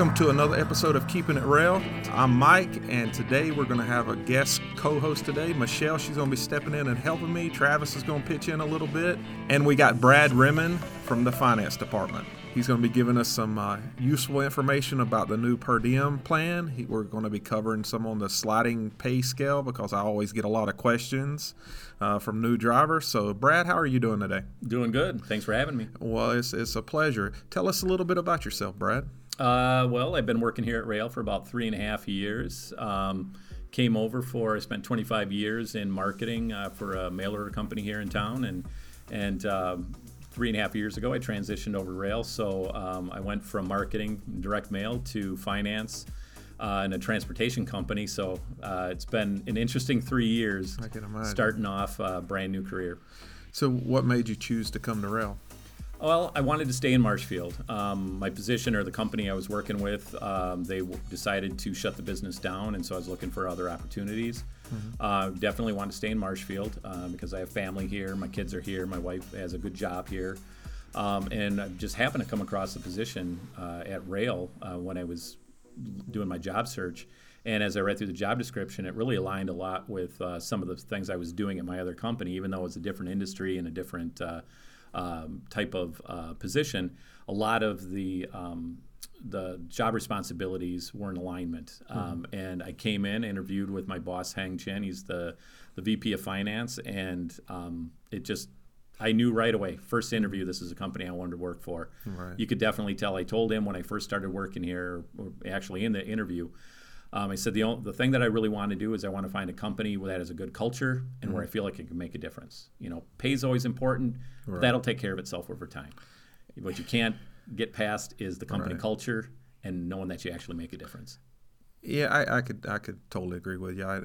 Welcome to another episode of Keeping It Real. I'm Mike, and today we're going to have a guest co host today, Michelle. She's going to be stepping in and helping me. Travis is going to pitch in a little bit. And we got Brad Remmen from the finance department. He's going to be giving us some uh, useful information about the new per diem plan. He, we're going to be covering some on the sliding pay scale because I always get a lot of questions uh, from new drivers. So, Brad, how are you doing today? Doing good. Thanks for having me. Well, it's, it's a pleasure. Tell us a little bit about yourself, Brad. Uh, well, I've been working here at Roehl for about three and a half years. Um, came over for I spent 25 years in marketing uh, for a mail order company here in town, and and um, three and a half years ago I transitioned over to Roehl. So um, I went from marketing, direct mail, to finance. Uh, in a transportation company, so uh, it's been an interesting three years. I can imagine. Starting off a brand new career. So, what made you choose to come to Roehl? Well, I wanted to stay in Marshfield. Um, my position or the company I was working with, um, they w- decided to shut the business down, and so I was looking for other opportunities. Mm-hmm. Uh, definitely want to stay in Marshfield uh, because I have family here. My kids are here. My wife has a good job here. Um, and I just happened to come across the position uh, at Roehl uh, when I was doing my job search. And as I read through the job description, it really aligned a lot with uh, some of the things I was doing at my other company, even though it was a different industry and a different uh, um, type of uh, position, a lot of the um, the job responsibilities were in alignment. Mm-hmm. Um, and I came in, interviewed with my boss Hang Chen. He's the the VP of finance, and um, it just I knew right away, first interview, this is a company I wanted to work for. Right. You could definitely tell. I told him when I first started working here, or actually in the interview, um, I said the only, the thing that I really want to do is I want to find a company that has a good culture and mm-hmm. where I feel like it can make a difference. You know, pay is always important. Right. That'll take care of itself over time. What you can't get past is the company right. culture and knowing that you actually make a difference. Yeah, I, I could I could totally agree with you. I,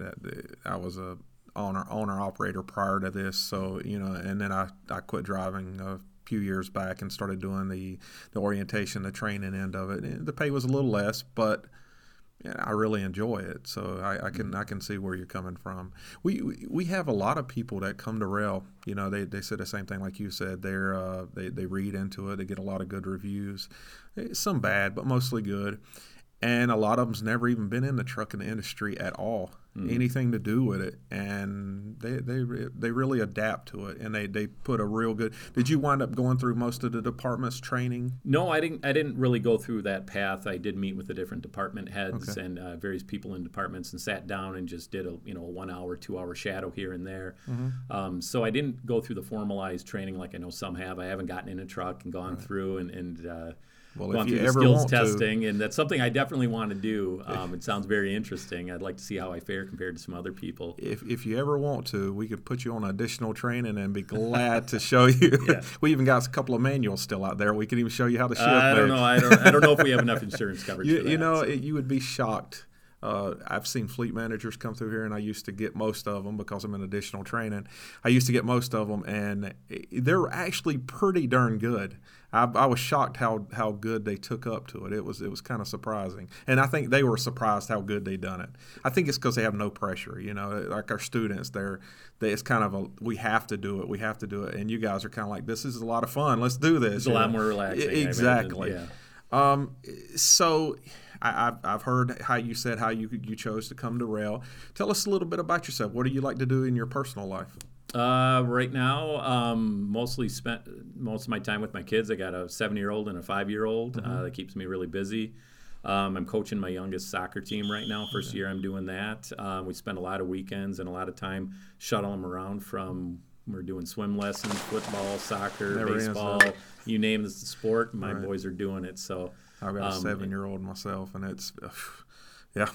I was a owner owner operator prior to this, so you know, and then I, I quit driving a few years back and started doing the the orientation, the training end of it. And the pay was a little less, but I really enjoy it. So I, I, can I can see where you're coming from. We, we have a lot of people that come to Roehl. You know, they, they say the same thing like you said. They're uh, they they read into it. They get a lot of good reviews, eh, some bad, but mostly good and a lot of them's never even been in the trucking industry at all, mm. anything to do with it, and they they they really adapt to it, and they they put a real good. Did you wind up going through most of the department's training? No, I didn't. I didn't really go through that path. I did meet with the different department heads okay. and uh, various people in departments, and sat down and just did a you know a one hour, two hour shadow here and there. Mm-hmm. Um, so I didn't go through the formalized training like I know some have. I haven't gotten in a truck and gone right. through and and. Uh, well, gone through the skills testing, to. and that's something I definitely want to do. Um, it sounds very interesting. I'd like to see how I fare compared to some other people. If, if you ever want to, we could put you on additional training and be glad to show you. Yeah. we even got a couple of manuals still out there. We can even show you how to shift. Uh, I don't know. I don't. I don't know if we have enough insurance coverage. you, that, you know, so. it, you would be shocked. Uh, I've seen fleet managers come through here, and I used to get most of them because I'm in additional training. I used to get most of them, and they're actually pretty darn good. I, I, was shocked how how good they took up to it. It was it was kind of surprising, and I think they were surprised how good they done it. I think it's because they have no pressure. You know, like our students, they're they, it's kind of a we have to do it, we have to do it, and you guys are kind of like this is a lot of fun. Let's do this. It's a lot know? more relaxing. Exactly. yeah. Um, so. I, have I've heard how you said how you you chose to come to Roehl. Tell us a little bit about yourself. What do you like to do in your personal life? Uh, right now, um, mostly spent most of my time with my kids. I got a seven-year-old and a five-year-old. Mm-hmm. Uh, that keeps me really busy. Um, I'm coaching my youngest soccer team right now. First okay. year I'm doing that. Um, we spend a lot of weekends and a lot of time shuttling them around from. We're doing swim lessons, football, soccer, Never baseball. You name the sport, my right. boys are doing it. So I've got a um, seven-year-old myself, and it's Yeah.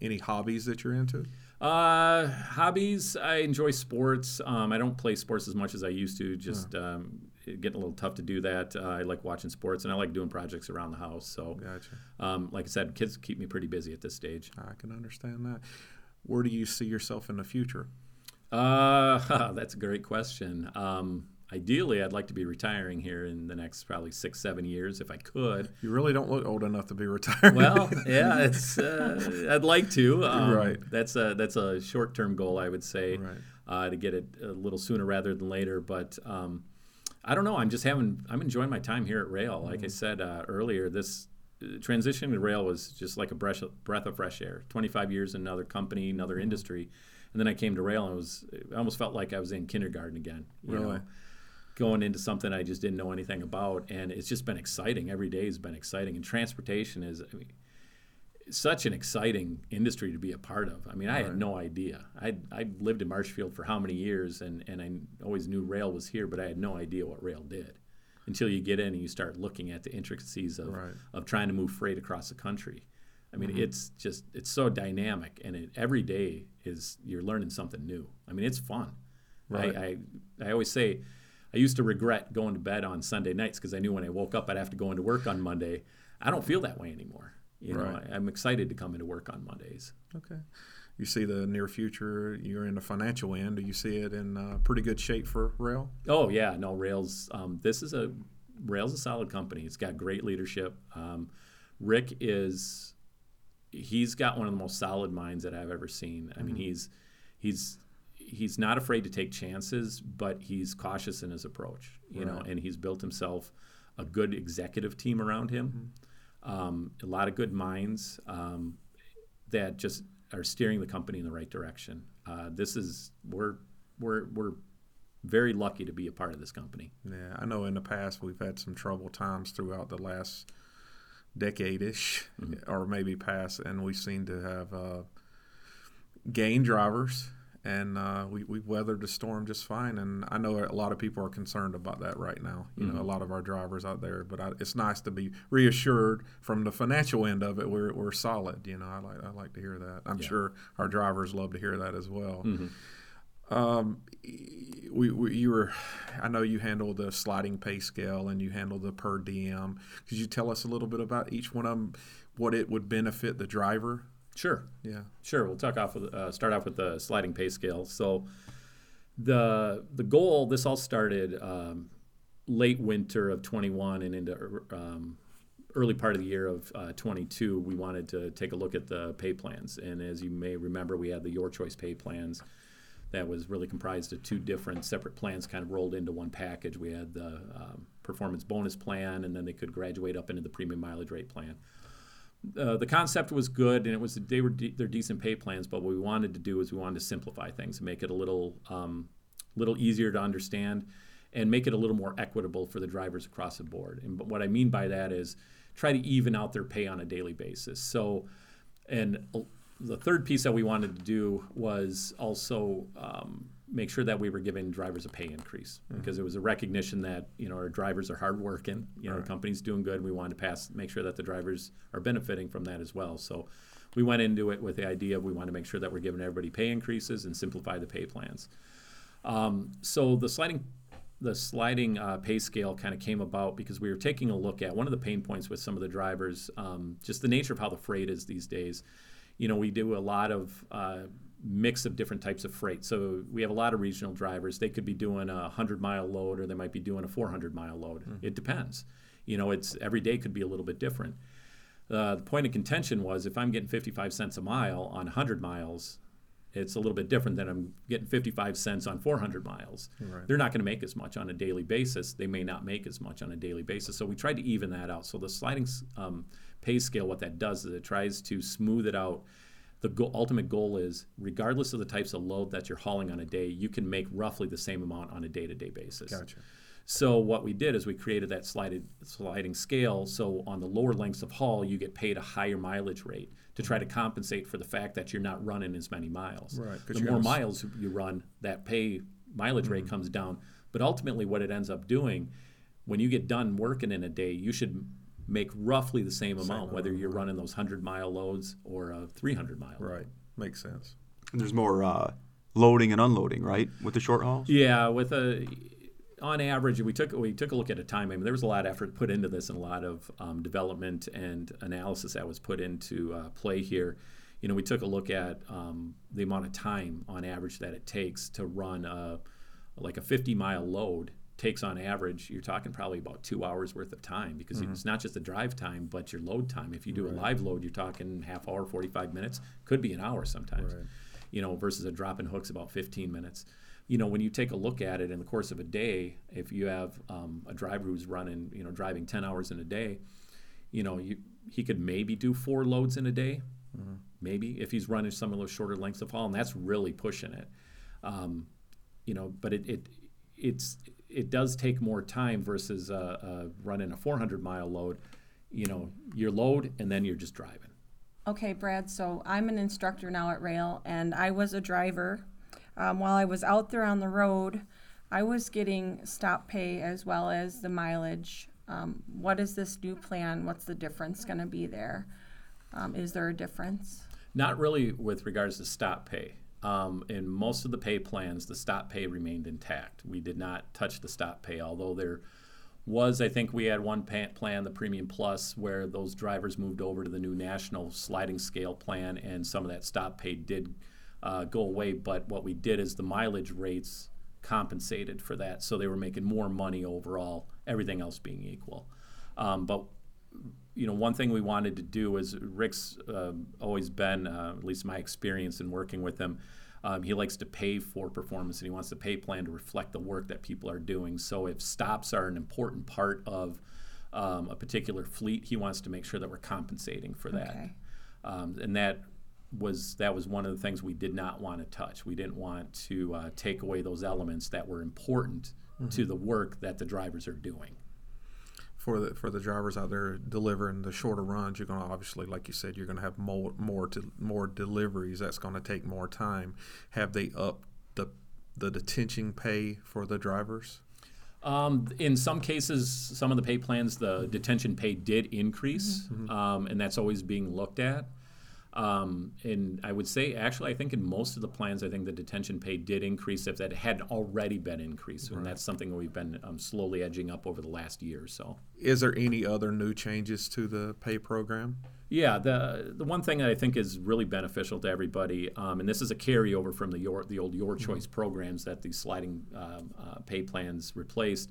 Any hobbies that you're into? Uh, hobbies. I enjoy sports. Um, I don't play sports as much as I used to. Just um, getting a little tough to do that. Uh, I like watching sports and I like doing projects around the house. So, Gotcha. um, like I said, kids keep me pretty busy at this stage. I can understand that. Where do you see yourself in the future? Uh, that's a great question. Um, ideally, I'd like to be retiring here in the next probably six, seven years if I could. You really don't look old enough to be retired. Well, yeah, it's. Uh, I'd like to. Um, Right. That's a that's a short term goal, I would say, Right. uh, to get it a little sooner rather than later. But um, I don't know. I'm just having. I'm enjoying my time here at Roehl. Like I said uh, earlier, this uh, transition to Roehl was just like a breath breath of fresh air. 25 years in another company, another industry, and then I came to Roehl and it was. I almost felt like I was in kindergarten again. you Really? know? Going into something I just didn't know anything about, and it's just been exciting. Every day has been exciting, and transportation is I mean, such an exciting industry to be a part of. I mean, I had no idea. I I lived in Marshfield for how many years, and and I always knew Roehl was here, but I had no idea what Roehl did until you get in and you start looking at the intricacies of Right. of trying to move freight across the country. I mean, mm-hmm. it's just it's so dynamic, and it, every day is you're learning something new. I mean, it's fun. Right. I, I I always say I used to regret going to bed on Sunday nights because I knew when I woke up I'd have to go into work on Monday. I don't feel that way anymore. You know, Right. I, I'm excited to come into work on Mondays. Okay. You see the near future. You're in the financial end. Do you see it in uh, pretty good shape for Roehl? Oh yeah, no Roehl's. Um, this is a Roehl's a solid company. It's got great leadership. Um, Rick is he's got one of the most solid minds that I've ever seen. I mean, he's he's he's not afraid to take chances, but he's cautious in his approach. You know, and he's built himself a good executive team around him. Um, a lot of good minds um, that just are steering the company in the right direction. Uh, this is we're we're we're very lucky to be a part of this company. Yeah, I know in the past we've had some trouble times throughout the last decade-ish, or maybe past, and we seem to have uh, gained drivers, and uh, we we weathered the storm just fine. And I know a lot of people are concerned about that right now. You know, a lot of our drivers out there, but I, it's nice to be reassured from the financial end of it. We're we're solid. You know, I like I like to hear that. I'm Yeah. sure our drivers love to hear that as well. Um, we, we, you were, I know you handle the sliding pay scale and you handle the per diem. Could you tell us a little bit about each one of them, what it would benefit the driver? Sure. Yeah. Sure, we'll talk off with uh, start off with the sliding pay scale. So the the goal this all started um, late winter of 21 and into um, early part of the year of uh, 22. We wanted to take a look at the pay plans, and as you may remember, we had the Your Choice pay plans. That was really comprised of two different separate plans, kind of rolled into one package. We had the um, performance bonus plan, and then they could graduate up into the premium mileage rate plan uh, the concept was good and it was they were de- they're decent pay plans but what we wanted to do is we wanted to simplify things and make it a little um, little easier to understand and make it a little more equitable for the drivers across the board. And but what i mean by that is try to even out their pay on a daily basis. So and uh, the third piece that we wanted to do was also um, make sure that we were giving drivers a pay increase because it was a recognition that you know our drivers are hardworking. You know, the company's doing good. And we wanted to pass, make sure that the drivers are benefiting from that as well. So we went into it with the idea of we want to make sure that we're giving everybody pay increases and simplify the pay plans. Um, so the sliding the sliding uh, pay scale kind of came about because we were taking a look at one of the pain points with some of the drivers, um, just the nature of how the freight is these days. You know, we do a lot of uh, mix of different types of freight. So we have a lot of regional drivers. They could be doing a 100 mile load or they might be doing a 400 mile load. It depends. You know, it's every day could be a little bit different. Uh, the point of contention was if I'm getting 55 cents a mile on 100 miles, it's a little bit different than I'm getting 55 cents on 400 miles. Right. They're not going to make as much on a daily basis. They may not make as much on a daily basis. So we tried to even that out. So the sliding um, pay scale, what that does is it tries to smooth it out. The go- ultimate goal is, regardless of the types of load that you're hauling on a day, you can make roughly the same amount on a day-to-day basis. Gotcha. So what we did is we created that slided, sliding scale. So on the lower lengths of haul, you get paid a higher mileage rate to try to compensate for the fact that you're not running as many miles. Right, The more gonna miles you run, that pay mileage rate comes down. But ultimately, what it ends up doing, when you get done working in a day, you should make roughly the same, amount, whether you're running those 100 mile loads or a 300 mile. load. Right. Makes sense. And there's more uh, loading and unloading, right, with the short hauls? Yeah, with a on average, we took we took a look at a time. I mean, there was a lot of effort put into this and a lot of um, development and analysis that was put into uh, play here. You know, we took a look at um, the amount of time on average that it takes to run a, like a 50 mile load takes on average you're talking probably about two hours worth of time because it's not just the drive time but your load time. If you do a live load you're talking half hour 45 minutes could be an hour sometimes Right. you know versus a drop in hooks about 15 minutes. You know when you take a look at it in the course of a day if you have um, a driver who's running you know driving 10 hours in a day you know you he could maybe do four loads in a day. Maybe if he's running some of those shorter lengths of haul and that's really pushing it. Um, you know but it, it it's it does take more time versus uh, uh, running a 400 mile load you know your load and then you're just driving Okay, Brad, so I'm an instructor now at Roehl, and I was a driver. Um, while I was out there on the road, I was getting stop pay as well as the mileage. Um, what is this new plan? What's the difference going to be there? Um, is there a difference? Not really with regards to stop pay. Um, in most of the pay plans, the stop pay remained intact. We did not touch the stop pay, although there was, I think we had one plan, the Premium Plus, where those drivers moved over to the new national sliding scale plan, and some of that stop pay did uh, go away. But what we did is the mileage rates compensated for that, so they were making more money overall, everything else being equal. Um, but you know, one thing we wanted to do is Rick's uh, always been, uh, at least my experience in working with him, um, he likes to pay for performance and he wants the pay plan to reflect the work that people are doing. So if stops are an important part of um, a particular fleet, he wants to make sure that we're compensating for that. Okay. Um, and that was that was one of the things we did not want to touch. We didn't want to uh, take away those elements that were important to the work that the drivers are doing. For the for the drivers out there delivering the shorter runs, you're going to obviously, like you said, you're going to have more more to more deliveries. That's going to take more time. Have they upped the the detention pay for the drivers? Um, in some cases, some of the pay plans, the detention pay did increase, um, and that's always being looked at. Um, and I would say, actually, I think in most of the plans, I think the detention pay did increase if that hadn't already been increased, and that's something we've been um, slowly edging up over the last year or so. Is there any other new changes to the pay program? Yeah, the the one thing that I think is really beneficial to everybody, um, and this is a carryover from the your, the old Your Choice programs that the sliding um, uh, pay plans replaced,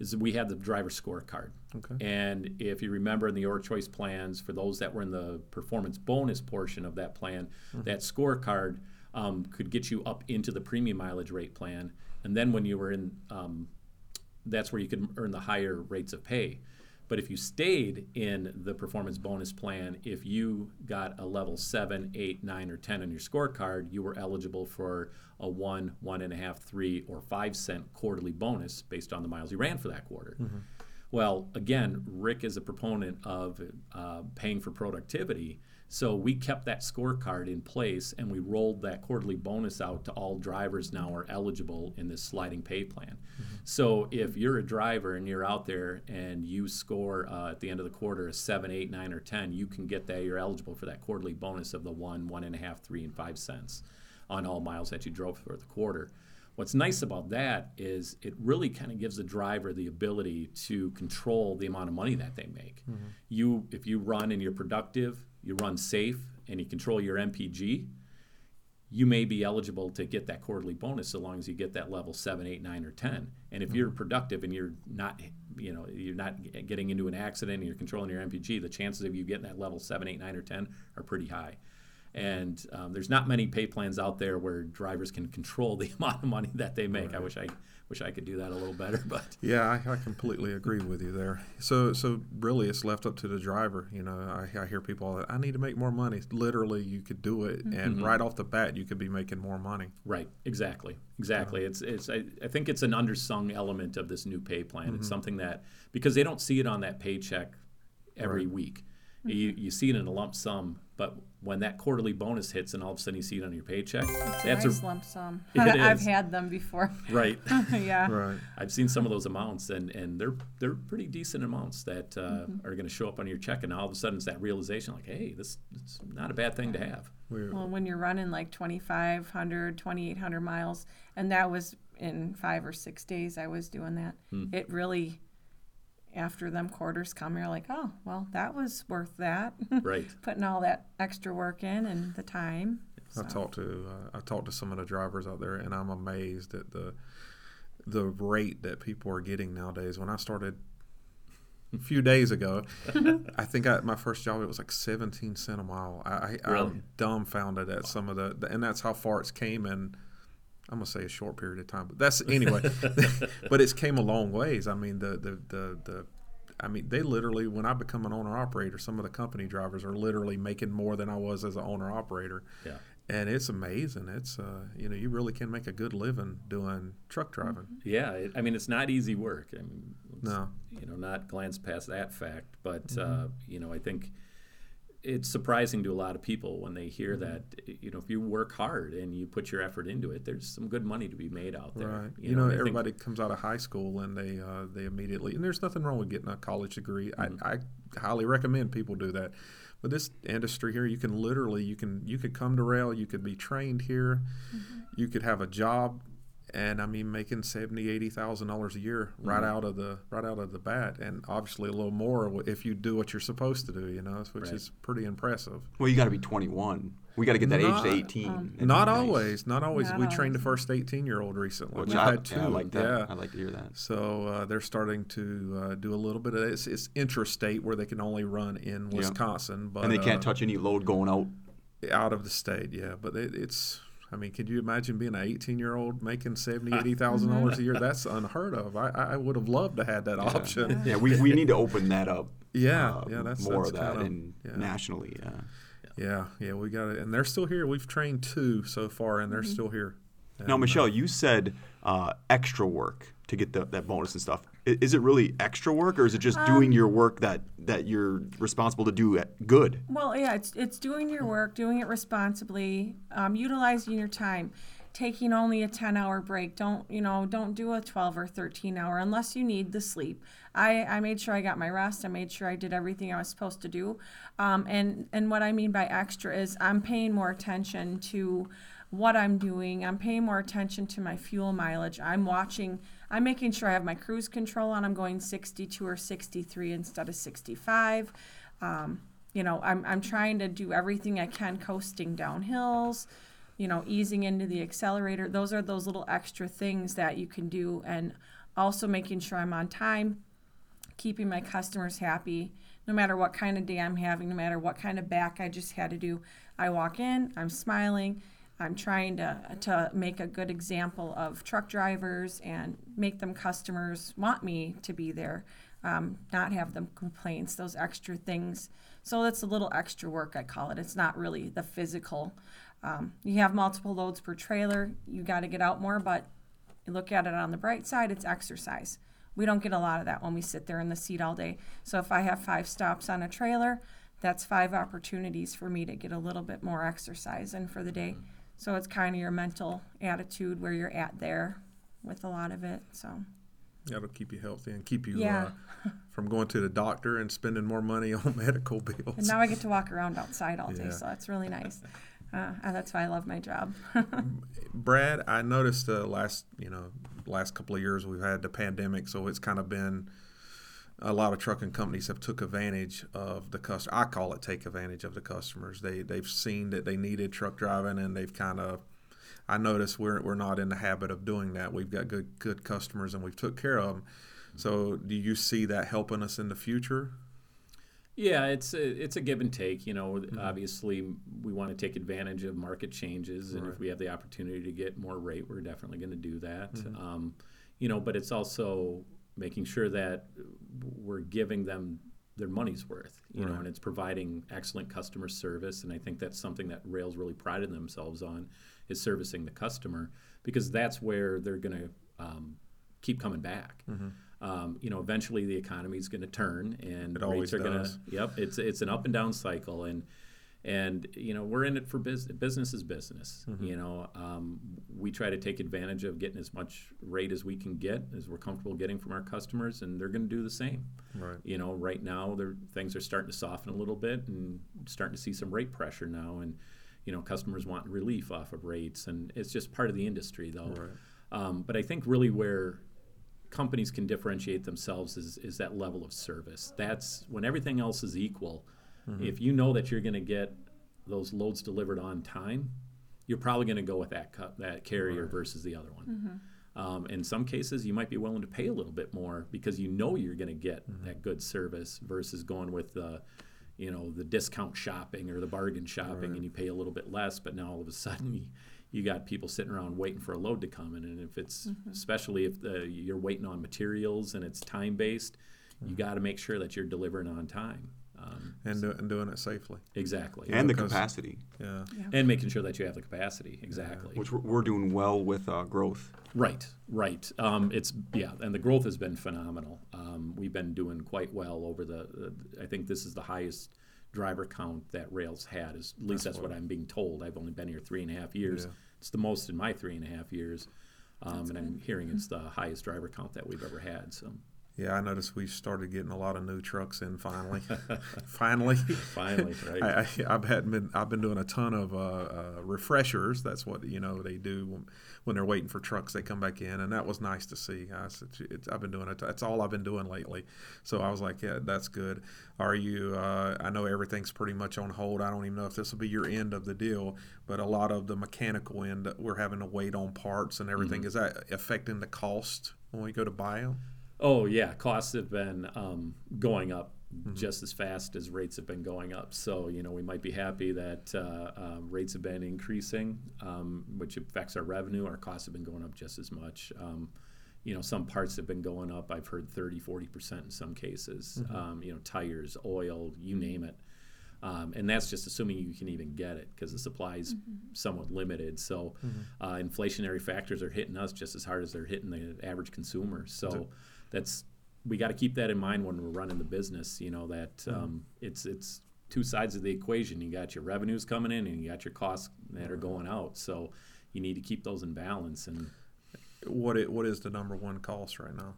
is that we had the driver scorecard. Okay. And if you remember in the Your Choice plans, for those that were in the performance bonus portion of that plan, that scorecard um, could get you up into the premium mileage rate plan, and then when you were in um, that's where you could earn the higher rates of pay. But if you stayed in the performance bonus plan, if you got a level seven, eight, nine, or 10 on your scorecard, you were eligible for a one, one and a half, three, or five cent quarterly bonus based on the miles you ran for that quarter. Well, again, Rick is a proponent of uh, paying for productivity. So we kept that scorecard in place and we rolled that quarterly bonus out to all drivers now are eligible in this sliding pay plan. So if you're a driver and you're out there and you score uh, at the end of the quarter a seven, eight, nine, or 10, you can get that. You're eligible for that quarterly bonus of the one, one and a half, three, and five cents on all miles that you drove for the quarter. What's nice about that is it really kind of gives the driver the ability to control the amount of money that they make. You, if you run and you're productive, you run safe, and you control your MPG, you may be eligible to get that quarterly bonus so long as you get that level seven, eight, nine, or ten. And if you're productive and you're not, you know, you're not getting into an accident and you're controlling your MPG, the chances of you getting that level seven, eight, nine, or ten are pretty high. And um, there's not many pay plans out there where drivers can control the amount of money that they make. I wish I wish I could do that a little better, but Yeah, I, I completely agree with you there. So, so really, it's left up to the driver. You know, I, I hear people, that, I need to make more money. Literally, you could do it, and mm-hmm. right off the bat, you could be making more money. Right, exactly, exactly. It's it's. I, I think it's an undersung element of this new pay plan. It's mm-hmm. something that because they don't see it on that paycheck every week. Mm-hmm. You you see it in a lump sum, but when that quarterly bonus hits and all of a sudden you see it on your paycheck, It's a that's nice a lump sum. It I've had them before. right. yeah. Right. I've seen some of those amounts, and, and they're they're pretty decent amounts that uh, Mm-hmm. are going to show up on your check, and all of a sudden it's that realization, like, hey, this it's not a bad thing to have. We're, Well, when you're running like 2,500, 2,800 miles, and that was in five or six days I was doing that, Hmm. it really, after them quarters come, you're like, oh, well, that was worth that. Right. Putting all that extra work in and the time. I talked to uh, I talked to some of the drivers out there, and I'm amazed at the the rate that people are getting nowadays. When I started a few days ago, I think I, my first job it was like 17 cent a mile. I, I Really? I'm dumbfounded at some of the, and that's how far it's came in. I'm gonna say a short period of time, but that's anyway. but it's came a long ways. I mean the the the the. I mean, they literally, when I become an owner operator, some of the company drivers are literally making more than I was as an owner operator Yeah. and it's amazing. It's uh, you know, you really can make a good living doing truck driving. Yeah. It, I mean, it's not easy work. I mean, No. You know, not glance past that fact, but Mm-hmm. uh, you know, I think it's surprising to a lot of people when they hear Mm-hmm. that. You know, if you work hard and you put your effort into it, there's some good money to be made out there. Right. You, know, and I think- everybody comes out of high school and they uh, they immediately and there's nothing wrong with getting a college degree. I, I highly recommend people do that. But this industry here, you can literally you can you could come to Roehl, you could be trained here, you could have a job, and I mean making seventy eighty thousand dollars a year right out of the right out of the bat, and obviously a little more if you do what you're supposed to do. You know, which Right. is pretty impressive. Well, you got to be 21. We got to get that age to 18. um, Not nice. always. Not always. Not we trained the first 18 year old recently. Which We've I, had two. yeah, I like that. Yeah. I like to hear that. So uh, they're starting to uh, do a little bit of it's, it's intrastate where they can only run in Yeah. Wisconsin, but and they can't uh, touch any load going out. out of the state. Yeah, but it, it's. I mean, could you imagine being an 18 year old making 70, 80,000 dollars a year? That's unheard of. I, I would have loved to have had that option. Yeah, we, we need to open that up. Yeah, uh, yeah, that's more that's of that kinda- and yeah. nationally. Yeah. Yeah, yeah, we got it, and they're still here. We've trained two so far, and they're still here. Now, Michelle, uh, you said uh, extra work to get the, that bonus and stuff. Is it really extra work, or is it just Um, doing your work that that you're responsible to do at good? Well, yeah, it's it's doing your work, doing it responsibly, um, utilizing your time, taking only a ten hour break. Don't you know? Don't do a twelve or thirteen hour unless you need the sleep. I I made sure I got my rest. I made sure I did everything I was supposed to do, um, and and what I mean by extra is I'm paying more attention to what I'm doing. I'm paying more attention to my fuel mileage. I'm watching. I'm making sure I have my cruise control on. I'm going 62 or 63 instead of 65. Um, you know, I'm, I'm trying to do everything I can coasting down hills, you know, easing into the accelerator. Those are those little extra things that you can do. And also making sure I'm on time, keeping my customers happy, no matter what kind of day I'm having, no matter what kind of back I just had to do. I walk in, I'm smiling. I'm trying to, to make a good example of truck drivers and make them customers want me to be there, um, not have them complaints, those extra things. So that's a little extra work, I call it. It's not really the physical. Um, you have multiple loads per trailer, you got to get out more, but look at it on the bright side, it's exercise. We don't get a lot of that when we sit there in the seat all day. So if I have five stops on a trailer, that's five opportunities for me to get a little bit more exercise in for the day. So it's kind of your mental attitude where you're at there with a lot of it. So That'll keep you healthy and keep you Yeah. uh, from going to the doctor and spending more money on medical bills. and now I get to walk around outside all day, so that's really nice. Uh, that's why I love my job. Brad, I noticed the last you know last couple of years we've had the pandemic, so it's kind of been a lot of trucking companies have took advantage of the customer. I call it take advantage of the customers. They they've seen that they needed truck driving, and they've kind of. I notice we're we're not in the habit of doing that. We've got good good customers, and we've took care of them. So, do you see that helping us in the future? Yeah, it's a, it's a give and take. You know, obviously we want to take advantage of market changes, and if we have the opportunity to get more rate, we're definitely going to do that. Um, you know, but it's also making sure that we're giving them their money's worth. You know, and it's providing excellent customer service, and I think that's something that Roehl's really prided themselves on, is servicing the customer because that's where they're going to um, keep coming back. Um, you know, eventually the economy is going to turn, and It always rates are going to Yep, it's it's an up and down cycle, and and you know we're in it for business. Business is business. Mm-hmm. You know, um, we try to take advantage of getting as much rate as we can get, as we're comfortable getting from our customers, and they're going to do the same. Right. You know, right now, things are starting to soften a little bit, and starting to see some rate pressure now, and you know, customers want relief off of rates, and it's just part of the industry, though. Right. Um, but I think really where companies can differentiate themselves is, is that level of service. That's when everything else is equal. Mm-hmm. If you know that you're going to get those loads delivered on time, you're probably going to go with that cu- that carrier versus the other one. Mm-hmm. Um, in some cases, you might be willing to pay a little bit more because you know you're going to get mm-hmm. that good service versus going with the, you know, the discount shopping or the bargain shopping, and you pay a little bit less. But now all of a sudden, you, you got people sitting around waiting for a load to come in, and if it's especially if the, you're waiting on materials and it's time based, you got to make sure that you're delivering on time. Um, And, do, and doing it safely. exactly, and the capacity, Yeah. and making sure that you have the capacity. Exactly. which we're, we're doing well with uh, growth. Right, right. Um, it's yeah, and the growth has been phenomenal. Um, we've been doing quite well over the. Uh, I think this is the highest driver count that Roehl's had. Is at least that's, what, I'm being told. I've only been here three and a half years. Yeah. It's the most in my three and a half years, um, and I'm hearing it's the highest driver count that we've ever had. So Yeah, I noticed we started getting a lot of new trucks in finally. finally. finally, right? I, I, I've had been I've been doing a ton of uh, uh, refreshers. That's what you know they do when, when they're waiting for trucks. They come back in, and that was nice to see. I, said, it's, I've been doing it. That's all I've been doing lately. So I was like, yeah, that's good. Are you? Uh, I know everything's pretty much on hold. I don't even know if this will be your end of the deal, but a lot of the mechanical end, we're having to wait on parts and everything. Is that affecting the cost when we go to buy them? Oh yeah, costs have been um, going up just as fast as rates have been going up. So you know we might be happy that uh, um, rates have been increasing, um, which affects our revenue. Our costs have been going up just as much. Um, you know some parts have been going up. I've heard 30, 40 percent in some cases. Um, you know tires, oil, you name it. Um, and that's just assuming you can even get it because the supply is somewhat limited. So, uh, inflationary factors are hitting us just as hard as they're hitting the average consumer. So, that's we got to keep that in mind when we're running the business. You know that um, it's it's two sides of the equation. You got your revenues coming in, and you got your costs that are going out. So, you need to keep those in balance. And What it, what is the number one cost right now?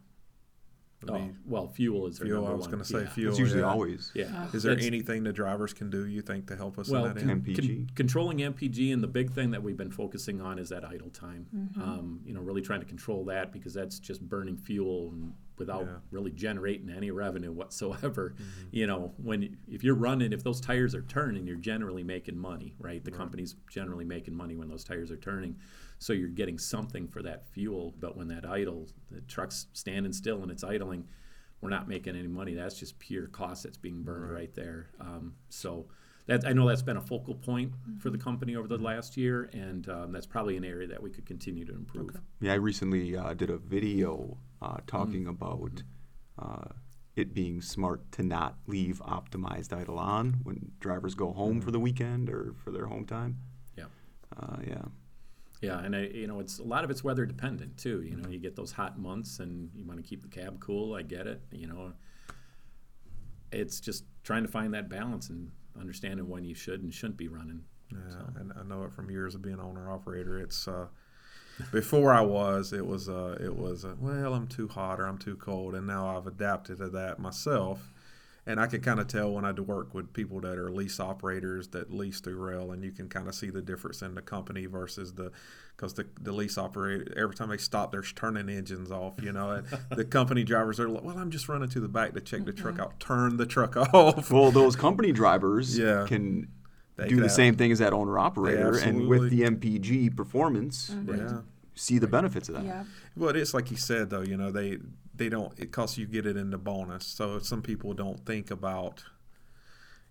Would oh, well, fuel is our fuel. number I was going to say yeah. fuel. It's usually yeah. always. Yeah. Is uh, there That's- anything the drivers can do you think to help us well, in that con- MPG. con- controlling MPG, and the big thing that we've been focusing on is that idle time. Mm-hmm. Um, you know, really trying to control that because that's just burning fuel and without Yeah. really generating any revenue whatsoever. Mm-hmm. You know, when if you're running, if those tires are turning, you're generally making money, right? The company's generally making money when those tires are turning, so you're getting something for that fuel. But when that idle, the truck's standing still and it's idling, we're not making any money. That's just pure cost that's being burned right, there. Um, so that I know that's been a focal point for the company over the last year, and um, that's probably an area that we could continue to improve. Yeah, I recently uh, did a video uh, talking about uh, it being smart to not leave optimized idle on when drivers go home for the weekend or for their home time. Yeah. Uh, yeah. Yeah, and I, you know, it's a lot of it's weather dependent too. You know, you get those hot months, and you want to keep the cab cool. I get it. You know, it's just trying to find that balance and understanding when you should and shouldn't be running. Yeah, and I know it from years of being owner operator. It's uh, before I was, it was uh, it was uh, well, I'm too hot or I'm too cold, and now I've adapted to that myself. And I can kind of tell when I do work with people that are lease operators that lease through Roehl, and you can kind of see the difference in the company versus the, because the, the lease operator every time they stop, they're turning engines off. You know, the company drivers are like, well, I'm just running to the back to check the truck mm-hmm. out. Turn the truck off. Well, those company drivers Yeah. can They do can the have- same thing as that owner operator, and with the MPG performance, mm-hmm. Yeah. see the benefits of that. Yeah. Well, it's like you said though. You know, they they don't it costs you get it in the bonus. So some people don't think about,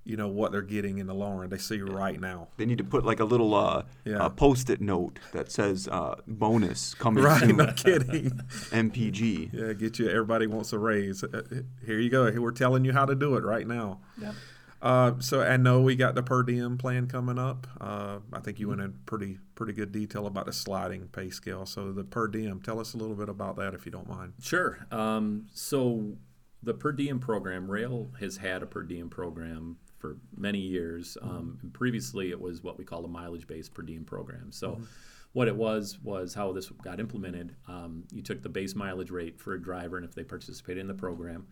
you know, what they're getting in the long run. They see right now. They need to put like a little uh, Yeah. uh, post-it note that says uh, "bonus coming Right? soon." No kidding. MPG. yeah, get you. Everybody wants a raise. Uh, Here you go. We're telling you how to do it right now. Yep. Uh, so I know we got the per diem plan coming up. Uh, I think you went in pretty pretty good detail about the sliding pay scale. So the per diem, tell us a little bit about that if you don't mind. Sure. Um, so the per diem program, Roehl has had a per diem program for many years. Um, previously, it was what we call a mileage-based per diem program. So, what it was was how this got implemented. Um, you took the base mileage rate for a driver, and if they participated in the program,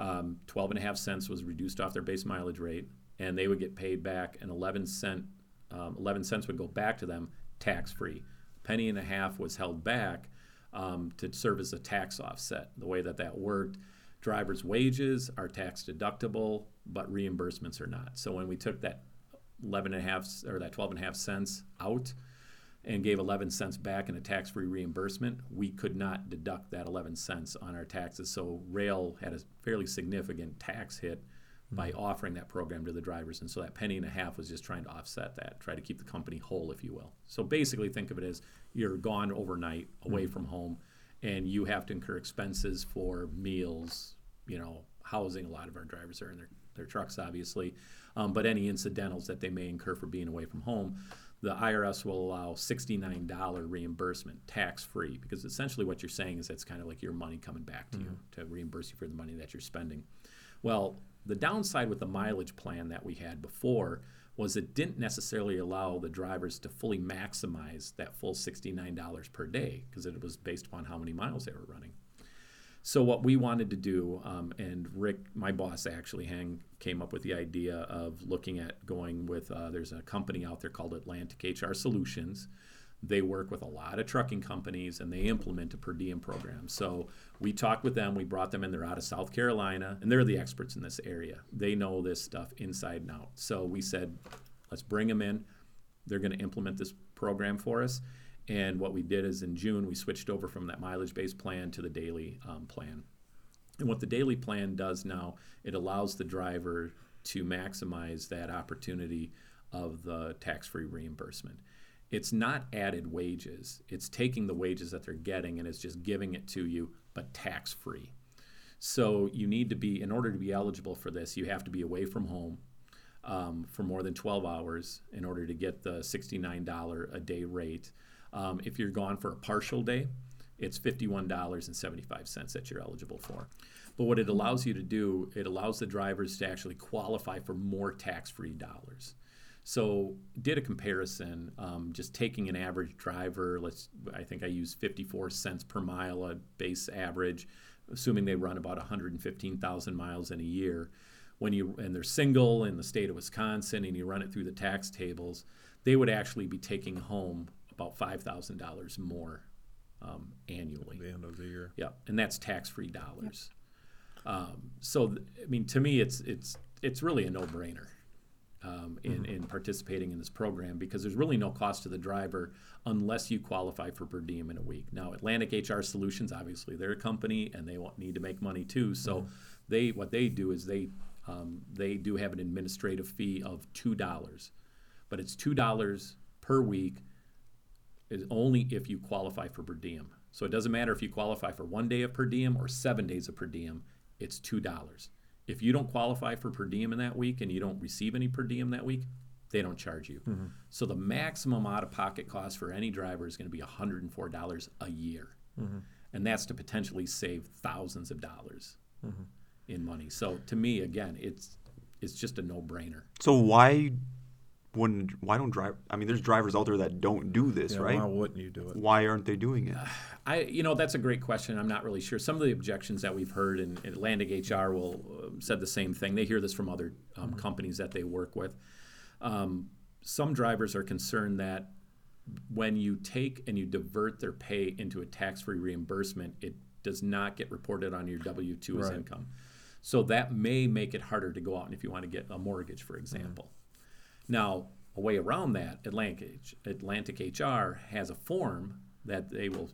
um, 12 and a half cents was reduced off their base mileage rate, and they would get paid back and 11 cent. Um, 11 cents would go back to them tax-free. Penny and a half was held back um, to serve as a tax offset. The way that that worked, drivers' wages are tax deductible, but reimbursements are not. So when we took that 11 and a half or that 12 and a half cents out and gave 11 cents back in a tax-free reimbursement, we could not deduct that 11 cents on our taxes. So Roehl had a fairly significant tax hit by offering that program to the drivers. And so that penny and a half was just trying to offset that, try to keep the company whole, if you will. So basically, think of it as you're gone overnight, away from home, and you have to incur expenses for meals, you know, housing. A lot of our drivers are in their, their trucks, obviously, um, but any incidentals that they may incur for being away from home. The IRS will allow $69 reimbursement tax free because essentially what you're saying is it's kind of like your money coming back to you mm-hmm. to reimburse you for the money that you're spending. Well, the downside with the mileage plan that we had before was it didn't necessarily allow the drivers to fully maximize that full $69 per day because it was based upon how many miles they were running. So what we wanted to do, um, and Rick, my boss, actually hang, came up with the idea of looking at going with. Uh, there's a company out there called Atlantic HR Solutions. They work with a lot of trucking companies, and they implement a per diem program. So we talked with them. We brought them in. They're out of South Carolina, and they're the experts in this area. They know this stuff inside and out. So we said, let's bring them in. They're going to implement this program for us. And what we did is in June, we switched over from that mileage based plan to the daily um, plan. And what the daily plan does now, it allows the driver to maximize that opportunity of the tax free reimbursement. It's not added wages, it's taking the wages that they're getting and it's just giving it to you, but tax free. So you need to be, in order to be eligible for this, you have to be away from home um, for more than 12 hours in order to get the $69 a day rate. Um, if you're gone for a partial day, it's $51.75 that you're eligible for. But what it allows you to do, it allows the drivers to actually qualify for more tax free dollars. So did a comparison, um, just taking an average driver. Let's, I think I use 54 cents per mile a base average, assuming they run about 115,000 miles in a year. When you and they're single in the state of Wisconsin, and you run it through the tax tables, they would actually be taking home about five thousand dollars more um, annually. the end of the year. Yeah, and that's tax-free dollars. Um, so, th- I mean, to me, it's it's it's really a no-brainer um, in in participating in this program because there's really no cost to the driver unless you qualify for per diem in a week. Now, Atlantic HR Solutions, obviously, they're a company and they want, need to make money too. So, they what they do is they um, they do have an administrative fee of two dollars, but it's two dollars per week is only if you qualify for per diem. So it doesn't matter if you qualify for one day of per diem or seven days of per diem, it's $2. If you don't qualify for per diem in that week and you don't receive any per diem that week, they don't charge you. Mm-hmm. So the maximum out of pocket cost for any driver is going to be $104 a year. Mm-hmm. And that's to potentially save thousands of dollars mm-hmm. in money. So to me, again, it's it's just a no brainer. So why wouldn't why don't drive? I mean, there's drivers out there that don't do this, Yeah, right? Why wouldn't you do it? Why aren't they doing it? I, you know, that's a great question. I'm not really sure. Some of the objections that we've heard, and Atlantic HR will uh, said the same thing. They hear this from other um, companies that they work with. Um, some drivers are concerned that when you take and you divert their pay into a tax-free reimbursement, it does not get reported on your W-2 as income. So that may make it harder to go out and if you want to get a mortgage, for example. Now, a way around that, Atlantic, Atlantic HR has a form that they will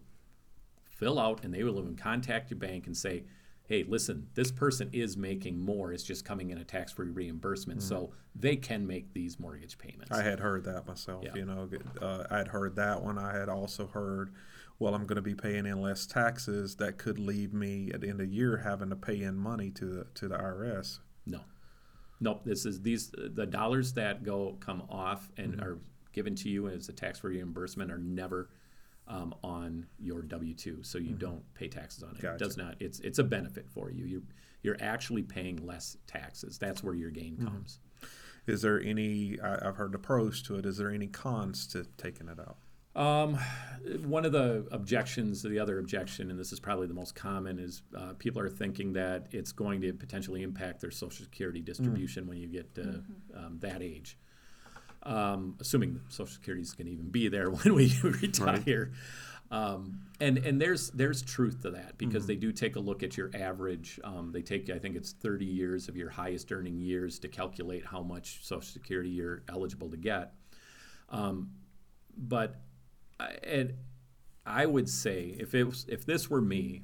fill out and they will even contact your bank and say, hey, listen, this person is making more. It's just coming in a tax free reimbursement. So they can make these mortgage payments. I had heard that myself. Yeah. You know, uh, I had heard that one. I had also heard, well, I'm going to be paying in less taxes. That could leave me at the end of the year having to pay in money to the to the IRS. No. Nope. This is these the dollars that go come off and Mm-hmm. are given to you as a tax free reimbursement are never um, on your W two, so you don't pay taxes on it. It Mm-hmm. Does not. It's it's a benefit for you. You're you're actually paying less taxes. That's where your gain Mm-hmm. comes. Is there any? I, I've heard the pros to it. Is there any cons to taking it out? Um, one of the objections, the other objection, and this is probably the most common, is uh, people are thinking that it's going to potentially impact their Social Security distribution when you get to um, that age. Um, assuming Social Security is going to even be there when we retire. Um, and and there's there's truth to that because they do take a look at your average. Um, they take I think it's 30 years of your highest earning years to calculate how much Social Security you're eligible to get. Um, but and I would say if it was, if this were me,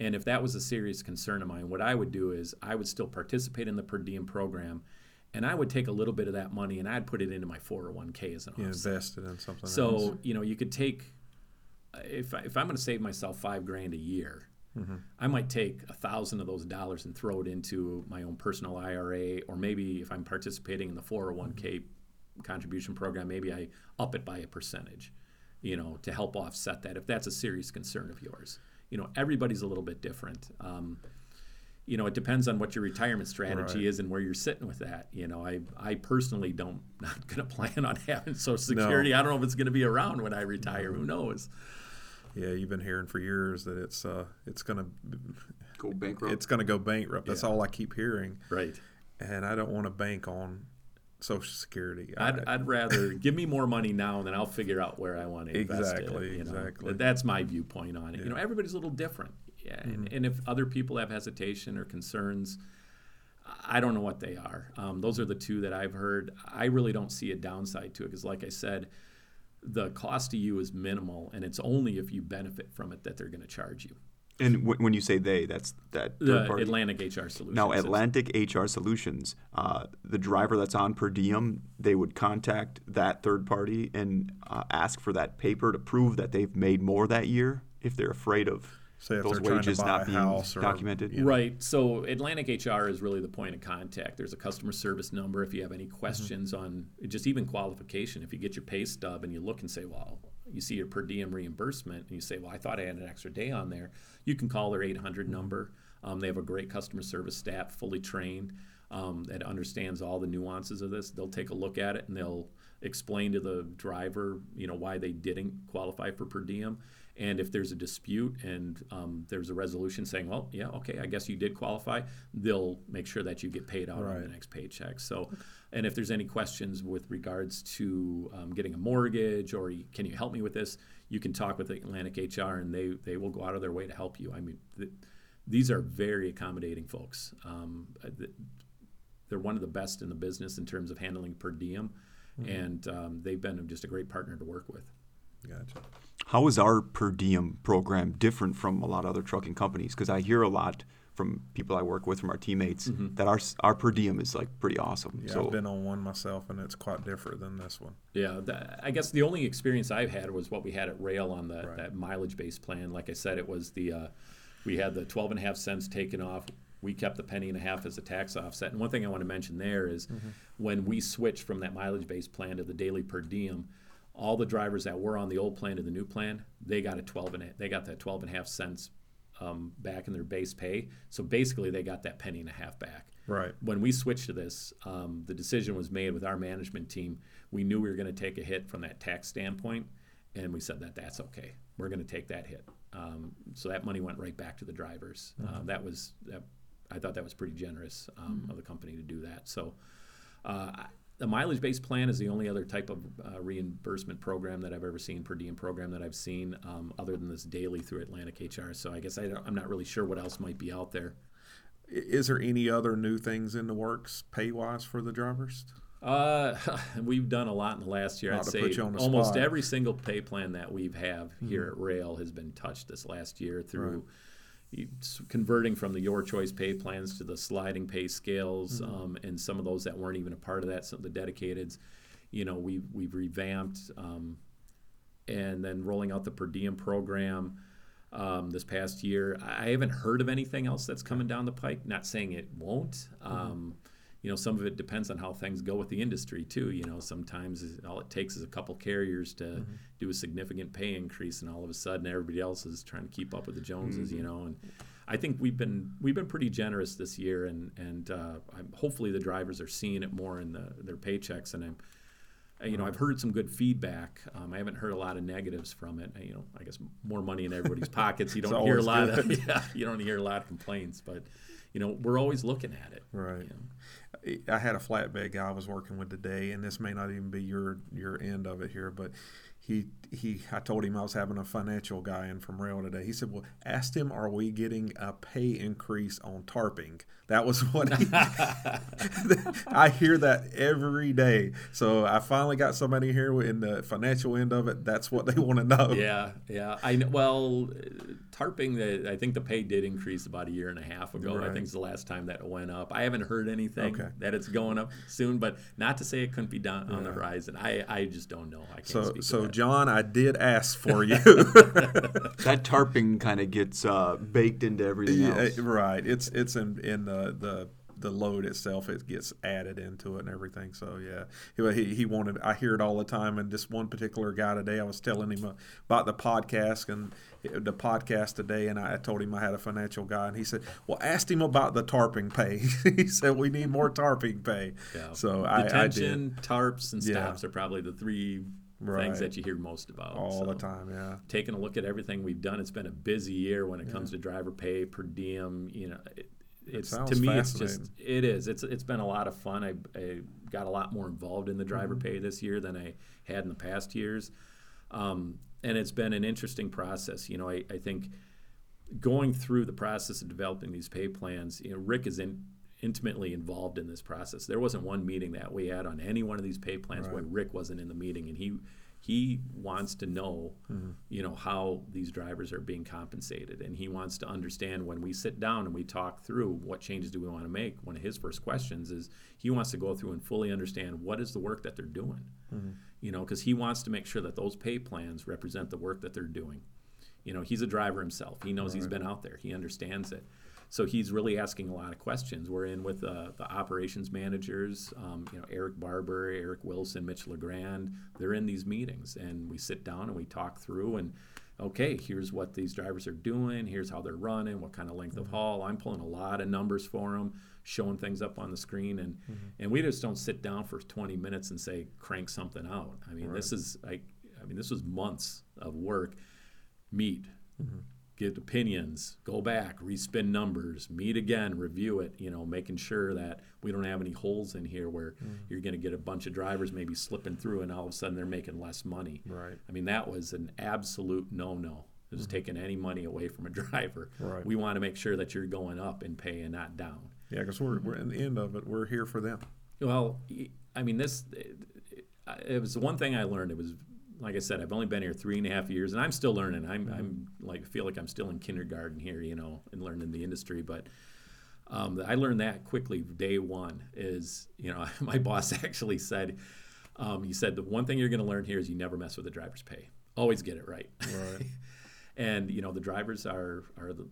and if that was a serious concern of mine, what I would do is I would still participate in the per diem program, and I would take a little bit of that money and I'd put it into my 401k as an You offset. invested in something. else. So you know, you could take if I, if I'm going to save myself five grand a year, mm-hmm. I might take a thousand of those dollars and throw it into my own personal IRA, or maybe if I'm participating in the 401k mm-hmm. contribution program, maybe I up it by a percentage, you know, to help offset that if that's a serious concern of yours. You know, everybody's a little bit different. Um, you know, it depends on what your retirement strategy Right. is and where you're sitting with that. You know, I, I personally don't not going to plan on having Social Security. I don't know if it's going to be around when I retire. Who knows? yeah, you've been hearing for years that it's uh it's gonna Go bankrupt. it's gonna go bankrupt. That's Yeah. all I keep hearing, Right. and I don't want to bank on Social Security. I'd, I'd rather give me more money now, and then I'll figure out where I want to invest Exactly, it. You know? exactly. That's my viewpoint on it. You know, Mm-hmm. everybody's a little different. Yeah, and, and if other people have hesitation or concerns, I don't know what they are. Um, those are the two that I've heard. I really don't see a downside to it because, like I said, the cost to you is minimal, and it's only if you benefit from it that they're going to charge you. And w- when you say they, that's that third The party. Atlantic HR Solutions. Now, is- Atlantic HR Solutions, uh, the driver that's on per diem, they would contact that third party and uh, ask for that paper to prove that they've made more that year if they're afraid of Say if those they're trying to wages not being or- documented. you know. Right. So Atlantic HR is really the point of contact. There's a customer service number if you have any questions on just even qualification. If you get your pay stub and you look and say, well, you see your per diem reimbursement, and you say, well, I thought I had an extra day on there, you can call their 800 number. Um, they have a great customer service staff, fully trained, um, that understands all the nuances of this. They'll take a look at it and they'll explain to the driver, you know, why they didn't qualify for per diem. And if there's a dispute and um, there's a resolution saying, well, yeah, okay, I guess you did qualify, they'll make sure that you get paid out on the next paycheck. So, and if there's any questions with regards to um, getting a mortgage or can you help me with this, you can talk with Atlantic HR and they, they will go out of their way to help you. I mean, th- these are very accommodating folks. Um, uh, th- they're one of the best in the business in terms of handling per diem, and um, they've been just a great partner to work with. Gotcha. How is our per diem program different from a lot of other trucking companies? Because I hear a lot from people I work with, from our teammates, that our our per diem is like pretty awesome. Mm-hmm. Yeah, so I've been on one myself, and it's quite different than this one. Yeah, that, I guess the only experience I've had was what we had at Roehl on the, Right. that mileage-based plan. Like I said, it was the uh, we had the 12 and a half cents taken off. We kept the penny and a half as a tax offset. And one thing I want to mention there is when we switched from that mileage-based plan to the daily per diem, all the drivers that were on the old plan to the new plan, they got a 12 and a, they got that 12 and a half cents um, back in their base pay. So basically, they got that penny and a half back Right. when we switched to this, um, the decision was made with our management team. We knew we were going to take a hit from that tax standpoint, and we said that that's okay. We're going to take that hit. Um, so that money went right back to the drivers. Uh, that was that, I thought that was pretty generous um, of the company to do that. So. Uh, The mileage-based plan is the only other type of uh, reimbursement program that I've ever seen, per diem program that I've seen, um, other than this daily through Atlantic HR. So I guess I don't, I'm not really sure what else might be out there. Is there any other new things in the works pay wise for the drivers? Uh, we've done a lot in the last year. Not I'd say put you on the almost spot. every single pay plan that we've have here at Roehl has been touched this last year through s- converting from the Your Choice pay plans to the sliding pay scales, um, and some of those that weren't even a part of that, some of the dedicateds. You know, we've we've revamped, um, and then rolling out the per diem program um, this past year. I I haven't heard of anything else that's coming down the pike. Not saying it won't. Um, you know, some of it depends on how things go with the industry too. You know, sometimes all it takes is a couple carriers to do a significant pay increase, and all of a sudden everybody else is trying to keep up with the Joneses. You know, and I think we've been we've been pretty generous this year, and and uh, I'm, hopefully the drivers are seeing it more in the, their paychecks. And I'm, you know, I've heard some good feedback. Um, I haven't heard a lot of negatives from it. You know, I guess more money in everybody's pockets. You don't hear a lot always of yeah, you don't hear a lot of complaints, but you know, we're always looking at it. Right. you know. I had a flatbed guy I was working with today, and this may not even be your your end of it here, but he he I told him I was having a financial guy in from Roehl today. He said, "Well, asked him, are we getting a pay increase on tarping?" That was what he. I hear that every day. So I finally got somebody here in the financial end of it. That's what they want to know. Yeah, yeah. I well, uh, tarping. The, I think the pay did increase about a year and a half ago. I Right. think it's the last time that it went up. I haven't heard anything Okay. that it's going up soon, but not to say it couldn't be done on the horizon. I, I just don't know. I can't So speak so. John, I did ask for you. That tarping kind of gets uh, baked into everything Yeah, right. It's it's in in the the the load itself. It gets added into it and everything. So yeah, he he, wanted. I hear it all the time. And this one particular guy today, I was telling him about the podcast and the podcast today, and I told him I had a financial guy, and he said, "Well, asked him about the tarping pay." he said, "We need more tarping pay." Yeah. So I, I tarps, and Yeah. are probably the three Right. things that you hear most about all the time. Yeah. Taking a look at everything we've done, it's been a busy year when it comes to driver pay, per diem. You know, it, it's to me, it's just. it is. It's it's been a lot of fun. I, I got a lot more involved in the driver Mm-hmm. pay this year than I had in the past years, um, and it's been an interesting process. You know, I, I think going through the process of developing these pay plans, you know, Rick is in, intimately involved in this process. There wasn't one meeting that we had on any one of these pay plans where Rick wasn't in the meeting, and he he wants to know, mm-hmm. you know, how these drivers are being compensated, and he wants to understand when we sit down and we talk through what changes do we want to make. One of his first questions is he wants to go through and fully understand what is the work that they're doing, mm-hmm. you know, because he wants to make sure that those pay plans represent the work that they're doing. You know, he's a driver himself. He knows he's been out there. He understands it. So he's really asking a lot of questions. We're in with uh, the operations managers, um, you know, Eric Barber, Eric Wilson, Mitch LeGrand. They're in these meetings, and we sit down and we talk through. And okay, here's what these drivers are doing. Here's how they're running. What kind of length of haul. I'm pulling a lot of numbers for them, showing things up on the screen, and and we just don't sit down for 20 minutes and say crank something out. I mean, this is like, I mean, this was months of work meet, get opinions, go back, respin numbers, meet again, review it, you know, making sure that we don't have any holes in here where mm. you're going to get a bunch of drivers maybe slipping through and all of a sudden they're making less money. Right. I mean, that was an absolute no no. It was taking any money away from a driver. Right. We want to make sure that you're going up in pay and not down. Yeah, because we're we're in the end of it. We're here for them. Well, I mean, this it, it was the one thing I learned. It was like I said, I've only been here three and a half years, and I'm still learning. I'm, I'm like feel like I'm still in kindergarten here, you know, and learning the industry. But um, I learned that quickly. Day one is, you know, my boss actually said, um, he said the one thing you're going to learn here is you never mess with the driver's pay. Always get it right. Right. and you know, the drivers are are the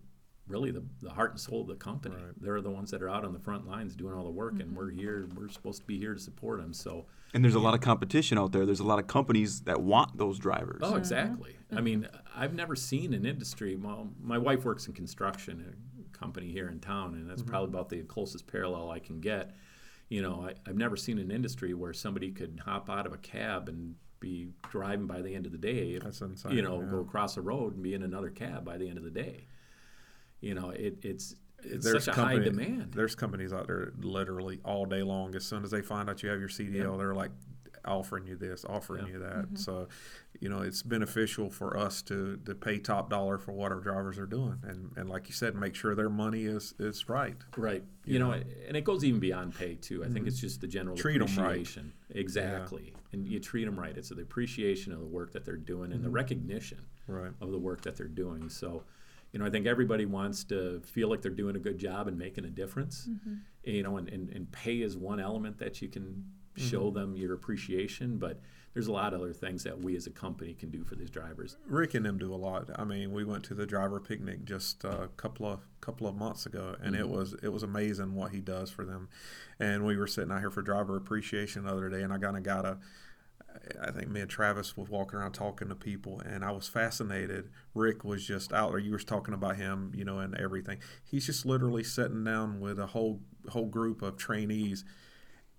really the, the heart and soul of the company. They're the ones that are out on the front lines doing all the work, and mm-hmm. we're here. We're supposed to be here to support them. So, And there's a lot of competition out there. There's a lot of companies that want those drivers. oh, mm-hmm. exactly. I mm-hmm. mean, I've never seen an industry. Well, my wife works in construction, a company here in town, and that's probably about the closest parallel I can get. You know, I, I've never seen an industry where somebody could hop out of a cab and be driving by the end of the day. If, That's insane, You know, yeah. go across the road and be in another cab by the end of the day. You know, it, it's it's there's such a high demand. There's companies out there literally all day long. As soon as they find out you have your CDL, they're like offering you this, offering Yeah. you that. So, you know, it's beneficial for us to, to pay top dollar for what our drivers are doing, and and like you said, make sure their money is is right. Right. You, know, and it goes even beyond pay too. I think it's just the general Mm-hmm. Treat 'em right. appreciation. Exactly. And you treat them right. It's the appreciation of the work that they're doing Mm-hmm. and the recognition Right. of the work that they're doing. So, you know, I think everybody wants to feel like they're doing a good job and making a difference. You know, and, and, and pay is one element that you can show Mm-hmm. them your appreciation, but there's a lot of other things that we as a company can do for these drivers. Rick and them do a lot. I mean, we went to the driver picnic just a couple of couple of months ago, and Mm-hmm. it was it was amazing what he does for them. And we were sitting out here for driver appreciation the other day, and I kind of got a I think me and Travis was walking around talking to people, and I was fascinated. Rick was just out there. You were talking about him, you know, and everything. He's just literally sitting down with a whole whole group of trainees,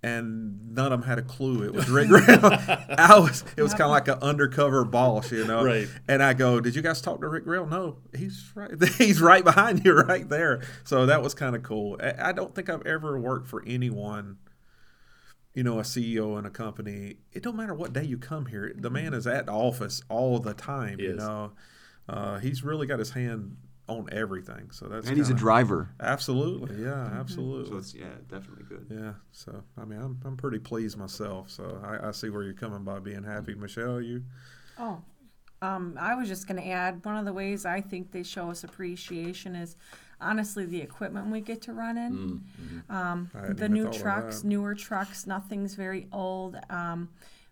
and none of them had a clue it was Rick Roehl. I was. It was kind of like an undercover boss, you know. Right. And I go, "Did you guys talk to Rick Roehl?" No, he's right. He's right behind you, right there. So that was kind of cool. I I don't think I've ever worked for anyone you know, a CEO in a company, it don't matter what day you come here. The man is at the office all the time. He you is. know, uh, he's really got his hand on everything. So that's And he's a driver. Absolutely, yeah, absolutely. So it's yeah, definitely good. yeah, so I mean, I'm, I'm pretty pleased myself. So I, I see where you're coming by being happy, Michelle. You Oh, um, I was just going to add one of the ways I think they show us appreciation is honestly the equipment we get to run in. Um, I hadn't the new trucks, newer trucks, nothing's very old. Um,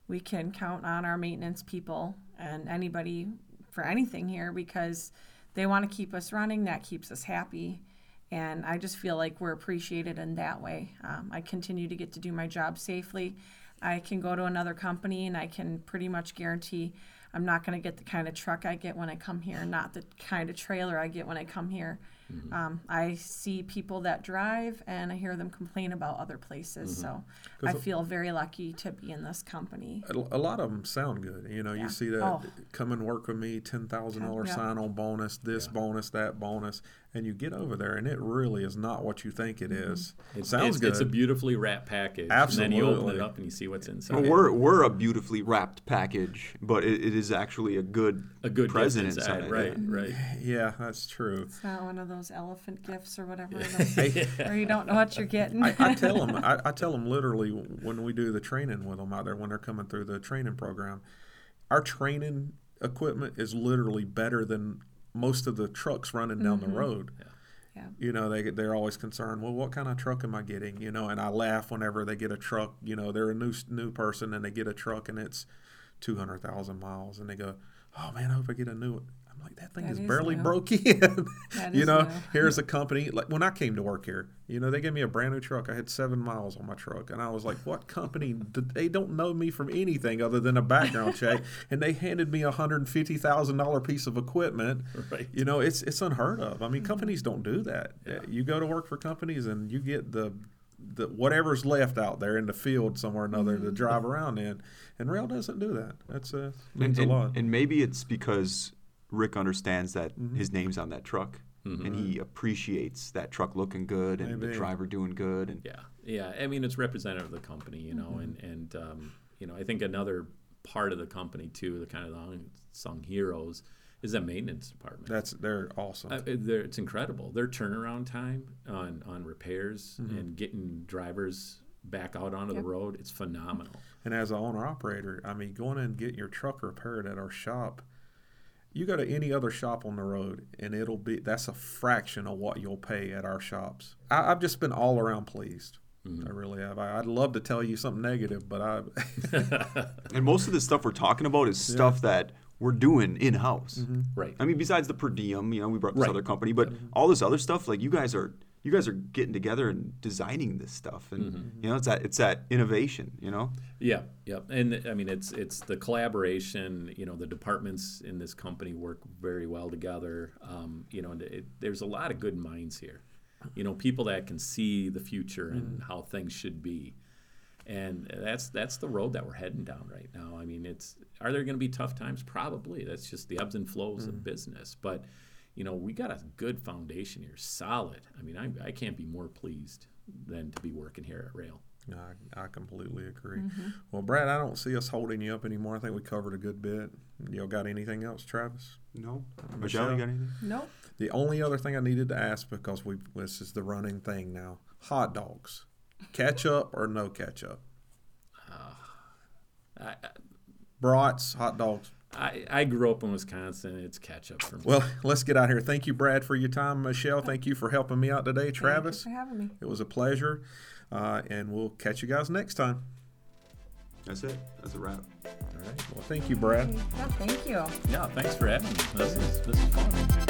we can count on our maintenance people and anybody for anything here because they want to keep us running. That keeps us happy. And I just feel like we're appreciated in that way. Um, I continue to get to do my job safely. I can go to another company and I can pretty much guarantee I'm not going to get the kind of truck I get when I come here, not the kind of trailer I get when I come here. Mm-hmm. Um, I see people that drive and I hear them complain about other places. Mm-hmm. So I feel very lucky to be in this company. a, a lot of them sound good. You know, Yeah. you see that Oh. come and work with me, ten thousand dollar Yeah. sign on bonus, this bonus, that bonus, and you get over there, and it really is not what you think it mm-hmm. is. It sounds it's, good. It's a beautifully wrapped package. And then you open it up and you see what's inside. Well, we're we're a beautifully wrapped package, but it, it is actually a good a good present gift inside. inside. Right, right. yeah, that's true. It's not one of those elephant gifts or whatever, those- where you don't know what you're getting. I, I tell them, I, I tell them literally when we do the training with them out there when they're coming through the training program, our training equipment is literally better than most of the trucks running down the mm-hmm. road. Yeah. You know, they they're always concerned. Well, what kind of truck am I getting? You know, and I laugh whenever they get a truck. You know, they're a new new person and they get a truck and it's two hundred thousand miles, and they go, "Oh man, I hope I get a new one." I'm like, that thing That is is barely new. broke in. You know, new. here's a company like when I came to work here. You know, they gave me a brand new truck. I had seven miles on my truck, and I was like, "What company? They don't know me from anything other than a background check." And they handed me a hundred and fifty thousand dollar piece of equipment. Right. You know, it's it's unheard of. I mean, mm-hmm. companies don't do that. Eh, you go to work for companies, and you get the the whatever's left out there in the field somewhere or another to mm-hmm. drive around in. And Roehl doesn't do that. That's a means and, a lot. and maybe it's because Rick understands that Mm-hmm. his name's on that truck, and he appreciates that truck looking good and the driver doing good. And Yeah, yeah. I mean, it's representative of the company, you know, and and um, you know, I think another part of the company too, the kind of the unsung heroes, is that maintenance department. That's they're awesome. Uh, they're- it's incredible. Their turnaround time on on repairs Mm-hmm. and getting drivers back out onto Yep. the road, it's phenomenal. And as an owner operator, I mean, going in and getting your truck repaired at our shop, you go to any other shop on the road, and it'll be that's a fraction of what you'll pay at our shops. I, I've just been all around pleased. Mm-hmm. I really have. I, I'd love to tell you something negative, but I and most of the stuff we're talking about is stuff that we're doing in house. Mm-hmm. Right. I mean, besides the per diem, you know, we brought this Right. other company, but mm-hmm. all this other stuff, like you guys are, you guys are getting together and designing this stuff, and mm-hmm. you know, it's that it's that innovation, you know. Yeah, yeah, and I mean it's it's the collaboration. You know, the departments in this company work very well together. Um, you know, and it, there's a lot of good minds here. You know, people that can see the future and mm-hmm. how things should be, and that's that's the road that we're heading down right now. I mean, it's are there going to be tough times? Probably. That's just the ebbs and flows of mm. business, but. You know, we got a good foundation here, solid. I mean, I, I can't be more pleased than to be working here at Roehl. I, I completely agree. Mm-hmm. Well, Brad, I don't see us holding you up anymore. I think we covered a good bit. Y'all got anything else, Travis? No, Michelle, you got anything? nope. The only other thing I needed to ask because we this is the running thing now: hot dogs, ketchup or no ketchup? Ah, I, Brats, hot dogs. I, I grew up in Wisconsin. It's ketchup for me. Well, let's get out here. Thank you, Brad, for your time. Michelle, thank you for helping me out today. Travis, Thank you for having me. it was a pleasure, uh, and we'll catch you guys next time. That's it. That's a wrap. All right. Well, thank you, Brad. Yeah, thank you. Yeah, thanks for having me. This is, this is fun.